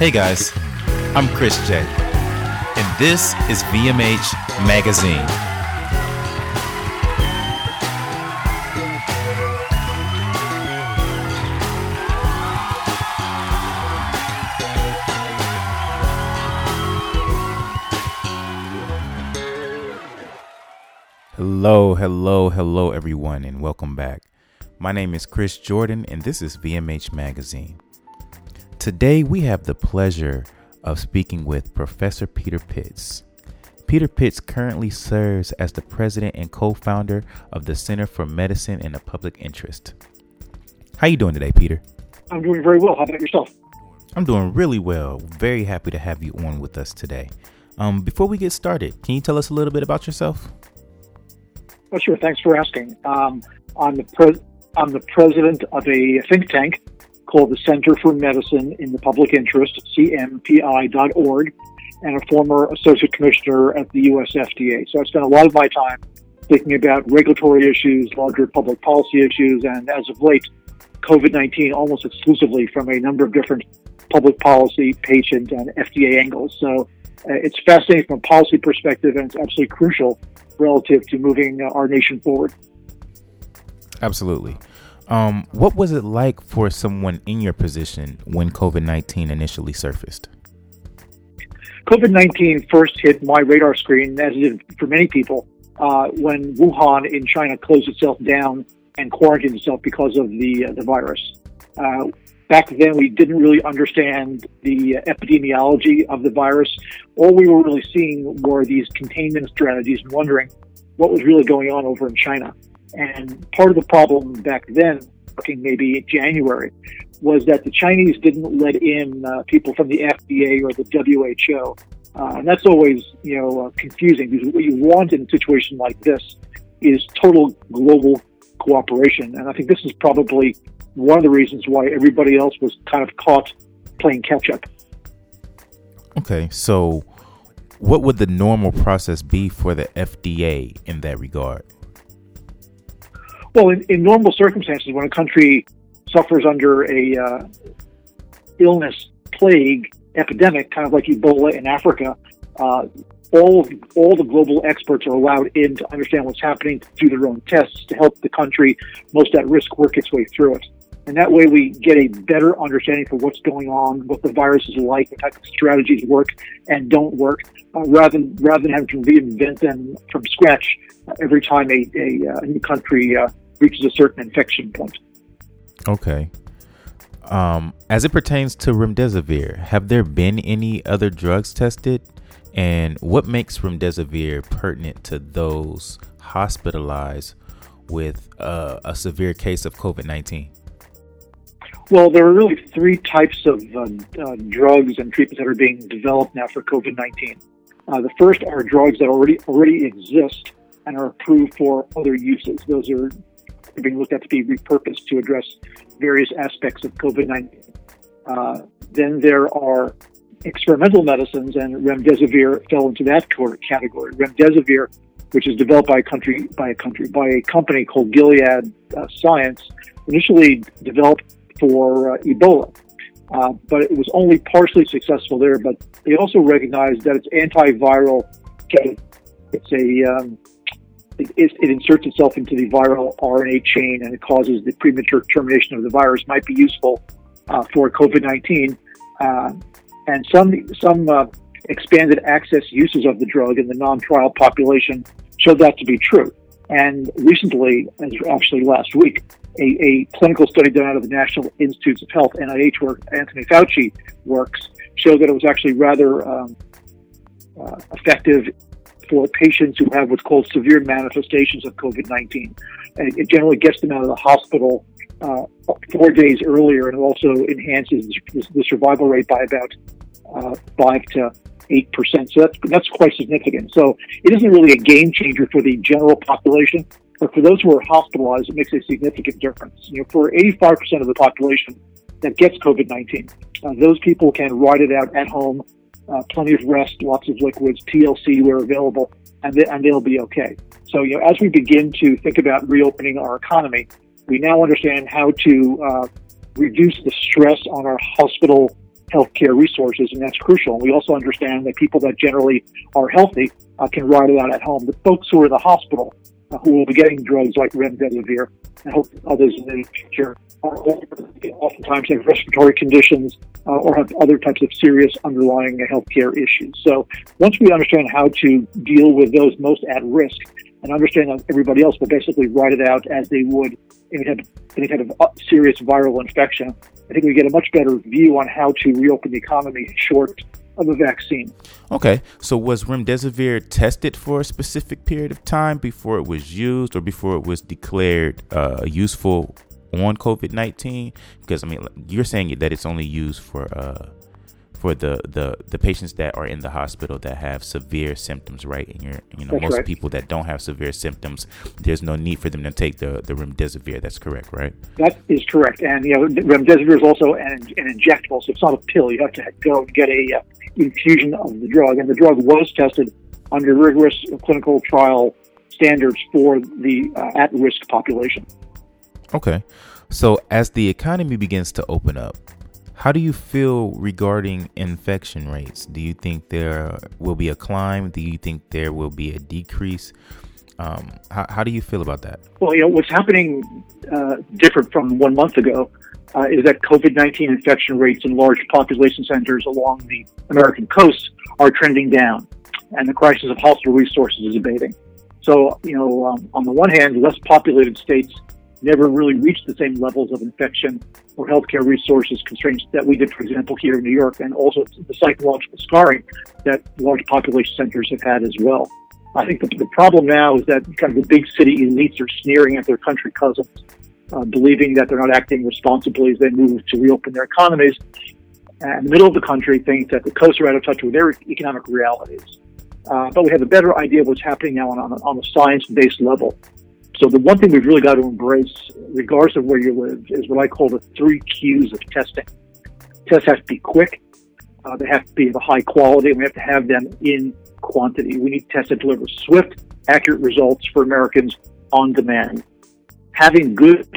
Hey guys, I'm Chris J, and this is VMH Magazine. Hello, hello, hello, everyone, and welcome back. My name is Chris Jordan, and this is VMH Magazine. Today, we have the pleasure of speaking with Professor Peter Pitts. Peter Pitts currently serves as the president and co-founder of the Center for Medicine in the Public Interest. How are you doing today, Peter? I'm doing very well. How about yourself? I'm doing really well. Very happy to have you on with us today. Um, before we get started, can you tell us a little bit about yourself? Sure. Thanks for asking. Um, I'm the pre- I'm the president of a think tank called the Center for Medicine in the Public Interest, CMPI.org, and a former associate commissioner at the US FDA. So I spent a lot of my time thinking about regulatory issues, larger public policy issues, and as of late, COVID 19 almost exclusively from a number of different public policy, patient, and FDA angles. So uh, it's fascinating from a policy perspective, and it's absolutely crucial relative to moving uh, our nation forward. Absolutely. Um, what was it like for someone in your position when COVID 19 initially surfaced? COVID 19 first hit my radar screen, as it did for many people, uh, when Wuhan in China closed itself down and quarantined itself because of the, uh, the virus. Uh, back then, we didn't really understand the epidemiology of the virus. All we were really seeing were these containment strategies and wondering what was really going on over in China. And part of the problem back then, maybe January, was that the Chinese didn't let in uh, people from the FDA or the WHO. Uh, and that's always, you know, uh, confusing because what you want in a situation like this is total global cooperation. And I think this is probably one of the reasons why everybody else was kind of caught playing catch up. Okay, so what would the normal process be for the FDA in that regard? Well, in, in normal circumstances, when a country suffers under a uh, illness, plague, epidemic, kind of like Ebola in Africa, uh, all of, all the global experts are allowed in to understand what's happening, to do their own tests to help the country most at risk work its way through it. And that way we get a better understanding for what's going on, what the virus is like, what type of strategies work and don't work, uh, rather, than, rather than having to reinvent them from scratch uh, every time a, a, uh, a new country uh, reaches a certain infection point. Okay. Um, as it pertains to remdesivir, have there been any other drugs tested? And what makes remdesivir pertinent to those hospitalized with uh, a severe case of COVID 19? Well, there are really three types of uh, uh, drugs and treatments that are being developed now for COVID 19. Uh, the first are drugs that already already exist and are approved for other uses. Those are being looked at to be repurposed to address various aspects of COVID 19. Uh, then there are experimental medicines, and remdesivir fell into that category. Remdesivir, which is developed by a country by a country by a company called Gilead uh, Science, initially developed for uh, Ebola. Uh, but it was only partially successful there. But they also recognized that it's antiviral. It's a um, it, it, inserts itself into the viral RNA chain and it causes the premature termination of the virus. Might be useful uh, for COVID nineteen, uh, and some some uh, expanded access uses of the drug in the non-trial population showed that to be true. And recently, actually last week, a, a, clinical study done out of the National Institutes of Health, NIH, where Anthony Fauci works, showed that it was actually rather um, uh, effective for patients who have what's called severe manifestations of COVID 19. It generally gets them out of the hospital uh, four days earlier, and also enhances the survival rate by about uh, five to eight percent. So that's that's quite significant. So it isn't really a game changer for the general population, but for those who are hospitalized, it makes a significant difference. You know, for 85 percent of the population that gets COVID 19, uh, those people can ride it out at home. Uh, plenty of rest, lots of liquids, TLC where available, and, they, and they'll be okay. So, you know, as we begin to think about reopening our economy, we now understand how to uh, reduce the stress on our hospital healthcare resources, and that's crucial. And we also understand that people that generally are healthy uh, can ride it out at home. The folks who are in the hospital, who will be getting drugs like remdesivir, and hope others in the future, are oftentimes have respiratory conditions uh, or have other types of serious underlying healthcare issues. So once we understand how to deal with those most at risk, and understand that everybody else will basically write it out as they would any kind of, any kind of uh, serious viral infection. I think we get a much better view on how to reopen the economy short of a vaccine. Okay, so was remdesivir tested for a specific period of time before it was used or before it was declared uh, useful on COVID nineteen? Because I mean, you're saying that it's only used for uh, for the, the the patients that are in the hospital that have severe symptoms, right? And you're you know That's most right. people that don't have severe symptoms, there's no need for them to take the the remdesivir. That's correct, right? That is correct. And you know, remdesivir is also an, an injectable, so it's not a pill. You have to go and get a uh, infusion of the drug, and the drug was tested under rigorous clinical trial standards for the uh, at-risk population. Okay. So as the economy begins to open up, how do you feel regarding infection rates? Do you think there will be a climb? Do you think there will be a decrease? Um, how, how do you feel about that? Well, you know, what's happening uh, different from one month ago uh, is that COVID 19 infection rates in large population centers along the American coast are trending down, and the crisis of hospital resources is abating. So, you know, um, on the one hand, less populated states never really reached the same levels of infection or healthcare resources constraints that we did, for example, here in New York, and also the psychological scarring that large population centers have had as well. I think the, the problem now is that kind of the big city elites are sneering at their country cousins, uh, believing that they're not acting responsibly as they move to reopen their economies. And the middle of the country thinks that the coasts are out of touch with their economic realities. Uh, but we have a better idea of what's happening now on, on, on a science-based level. So the one thing we've really got to embrace, regardless of where you live, is what I call the three Qs of testing. Tests have to be quick, uh, they have to be of a high quality, and we have to have them in quantity. We need tests that deliver swift, accurate results for Americans on demand. Having good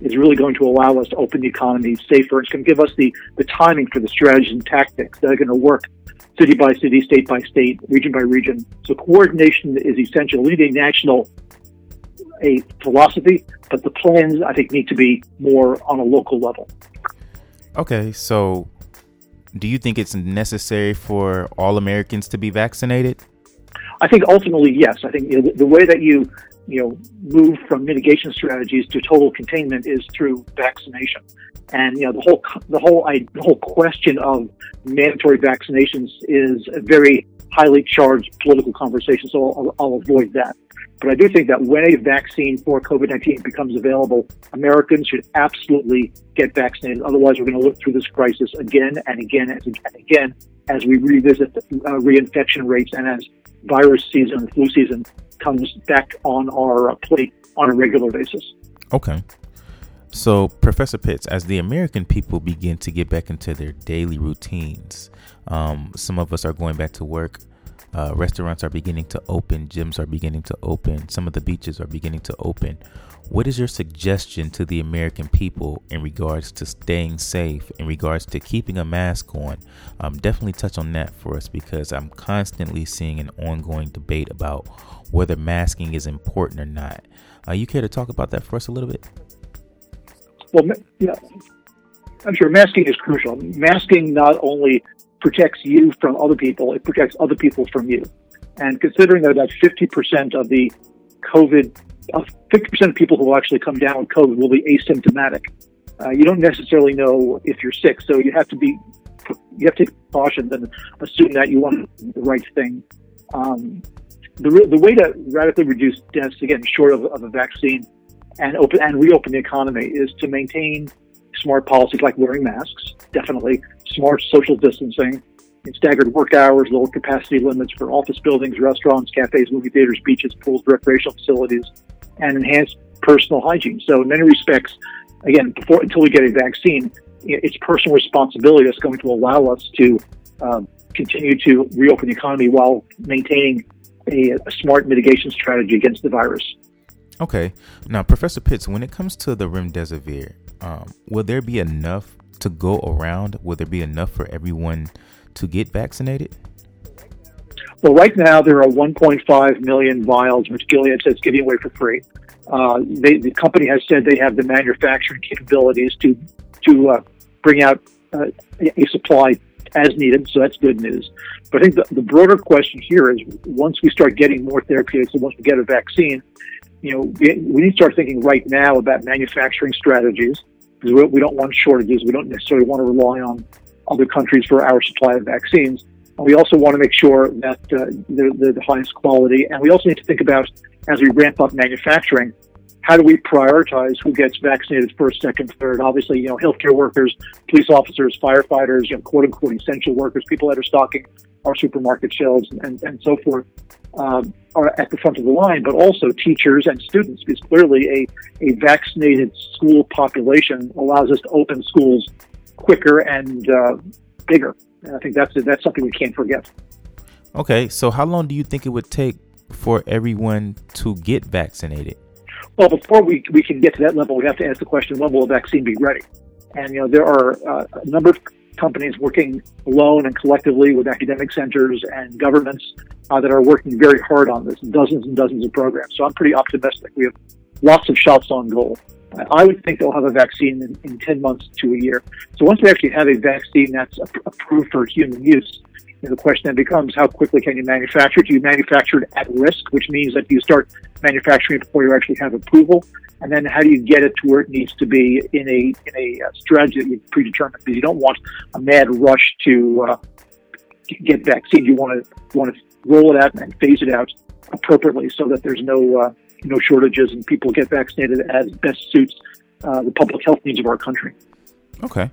is really going to allow us to open the economy safer. It's going to give us the, the timing for the strategies and tactics that are going to work city by city, state by state, region by region. So coordination is essential. We need a national a philosophy, but the plans I think need to be more on a local level. Okay, so do you think it's necessary for all Americans to be vaccinated? I think ultimately, yes. I think you know, the, the way that you you know move from mitigation strategies to total containment is through vaccination. And you know the whole the whole I, the whole question of mandatory vaccinations is a very highly charged political conversation. So I'll, I'll avoid that. But I do think that when a vaccine for COVID 19 becomes available, Americans should absolutely get vaccinated. Otherwise, we're going to look through this crisis again and again and again as we revisit uh, reinfection rates and as virus season flu season comes back on our uh, plate on a regular basis. Okay. So, Professor Pitts, as the American people begin to get back into their daily routines, um, some of us are going back to work. Uh, restaurants are beginning to open, gyms are beginning to open, some of the beaches are beginning to open. What is your suggestion to the American people in regards to staying safe, in regards to keeping a mask on? Um, definitely touch on that for us because I'm constantly seeing an ongoing debate about whether masking is important or not. Uh, you care to talk about that for us a little bit? Well, yeah, I'm sure masking is crucial. Masking not only protects you from other people, it protects other people from you. And considering that about 50% of the COVID, uh, 50% of people who will actually come down with COVID will be asymptomatic, uh, you don't necessarily know if you're sick. So you have to be, you have to take precautions and assume that you want the right thing. Um, the, the way to radically reduce deaths, again, short of, of a vaccine, and open and reopen the economy is to maintain smart policies like wearing masks, definitely smart social distancing, and staggered work hours, lower capacity limits for office buildings, restaurants, cafes, movie theaters, beaches, pools, recreational facilities, and enhanced personal hygiene. So, in many respects, again, before until we get a vaccine, it's personal responsibility that's going to allow us to um, continue to reopen the economy while maintaining a, a smart mitigation strategy against the virus. Okay. Now, Professor Pitts, when it comes to the remdesivir, um, will there be enough to go around? Will there be enough for everyone to get vaccinated? Well, right now there are 1.5 million vials, which Gilead says giving away for free. Uh, they, the company has said they have the manufacturing capabilities to to uh, bring out uh, a supply as needed, so that's good news. But I think the, the broader question here is once we start getting more therapeutics and once we get a vaccine, you know, we, need to start thinking right now about manufacturing strategies because we, we don't want shortages. We don't necessarily want to rely on other countries for our supply of vaccines. And we also want to make sure that uh, they're, they're the highest quality. And we also need to think about, as we ramp up manufacturing, how do we prioritize who gets vaccinated first, second, third? Obviously, you know, healthcare workers, police officers, firefighters, you know, quote unquote essential workers, people that are stocking our supermarket shelves and, and so forth, um, are at the front of the line, but also teachers and students, because clearly a, a vaccinated school population allows us to open schools quicker and uh, bigger. And I think that's that's something we can't forget. Okay, so how long do you think it would take for everyone to get vaccinated? Well, before we, we can get to that level, we have to ask the question: When will a vaccine be ready? And you know, there are uh, a number of companies working alone and collectively with academic centers and governments uh, that are working very hard on this, dozens and dozens of programs. So I'm pretty optimistic. We have lots of shots on goal. I would think they'll have a vaccine in, in 10 months to a year. So once we actually have a vaccine that's approved for human use, the question then becomes how quickly can you manufacture it? Do you manufacture it at risk, which means that you start manufacturing before you actually have approval? And then how do you get it to where it needs to be in a in a uh, strategy that you predetermine? Because you don't want a mad rush to uh, get vaccine. You want to want to roll it out and phase it out appropriately so that there's no uh, no shortages and people get vaccinated as best suits uh, the public health needs of our country. Okay,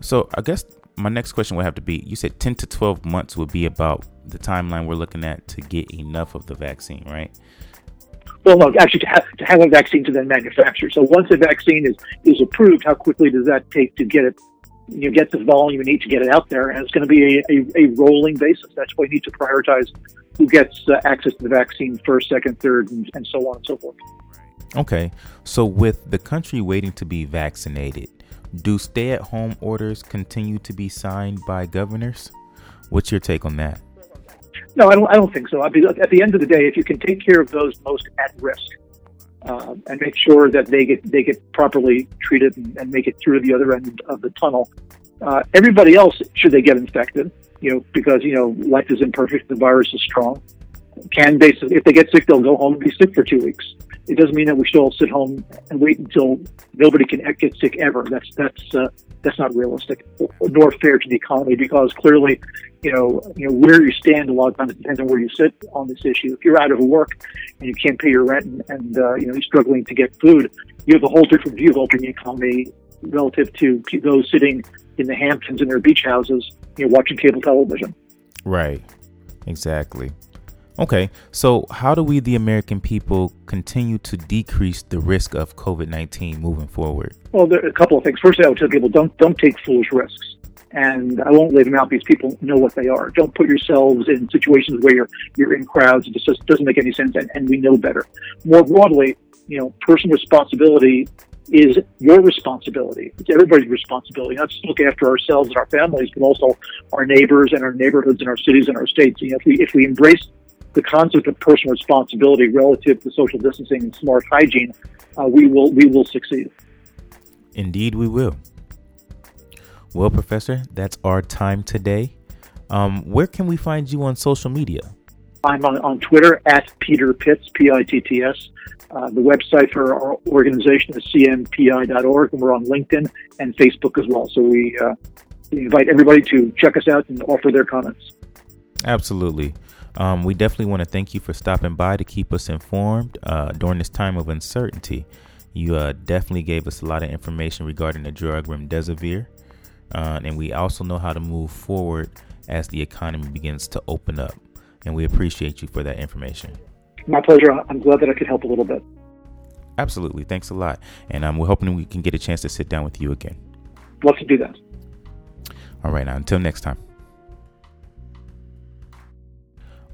so I guess my next question would have to be: You said ten to twelve months would be about the timeline we're looking at to get enough of the vaccine, right? Well, no, actually, to have, to have a vaccine to then manufacture. So once a vaccine is is approved, how quickly does that take to get it? You know, get the volume you need to get it out there, and it's going to be a, a, a rolling basis. That's why you need to prioritize who gets uh, access to the vaccine first, second, third, and, and so on and so forth. Okay, so with the country waiting to be vaccinated, do stay at home orders continue to be signed by governors? What's your take on that? No, I don't, I don't think so. I mean, at the end of the day, if you can take care of those most at risk uh, and make sure that they get they get properly treated and, and make it through the other end of the tunnel, uh, everybody else, should they get infected, you know, because, you know, life is imperfect, the virus is strong, can basically, if they get sick, they'll go home and be sick for two weeks. It doesn't mean that we should all sit home and wait until nobody can get sick ever. That's, that's, uh, that's not realistic nor fair to the economy because clearly, you know, you know where you stand a lot of times depends on where you sit on this issue. If you're out of work and you can't pay your rent and, and uh, you know you're struggling to get food, you have a whole different view of opening the economy relative to those sitting in the Hamptons in their beach houses, you know, watching cable television. Right. Exactly. Okay, so how do we, the American people, continue to decrease the risk of COVID nineteen moving forward? Well, there are a couple of things. First, I would tell people don't don't take foolish risks, and I won't lay them out because people know what they are. Don't put yourselves in situations where you're you're in crowds. It just doesn't make any sense, and, and we know better. More broadly, you know, personal responsibility is your responsibility. It's everybody's responsibility, not just look after ourselves and our families, but also our neighbors and our neighborhoods and our cities and our states. You know, if we if we embrace the concept of personal responsibility relative to social distancing and smart hygiene, uh, we will we will succeed. Indeed, we will. Well, Professor, that's our time today. Um, where can we find you on social media? I'm on, on Twitter at Peter Pitts, P I T T S. Uh, the website for our organization is cmpi.org, and we're on LinkedIn and Facebook as well. So we, uh, we invite everybody to check us out and offer their comments. Absolutely. Um, we definitely want to thank you for stopping by to keep us informed uh, during this time of uncertainty. You uh, definitely gave us a lot of information regarding the drug remdesivir, uh, and we also know how to move forward as the economy begins to open up. And we appreciate you for that information. My pleasure. I'm glad that I could help a little bit. Absolutely. Thanks a lot. And um, we're hoping we can get a chance to sit down with you again. Love to do that. All right. Now, until next time.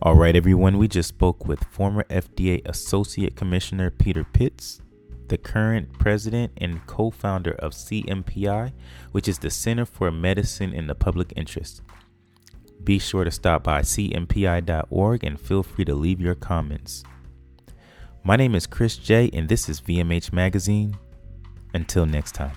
All right, everyone. We just spoke with former FDA Associate Commissioner Peter Pitts, the current president and co founder of CMPI, which is the Center for Medicine in the Public Interest. Be sure to stop by cmpi.org and feel free to leave your comments. My name is Chris J, and this is VMH Magazine. Until next time.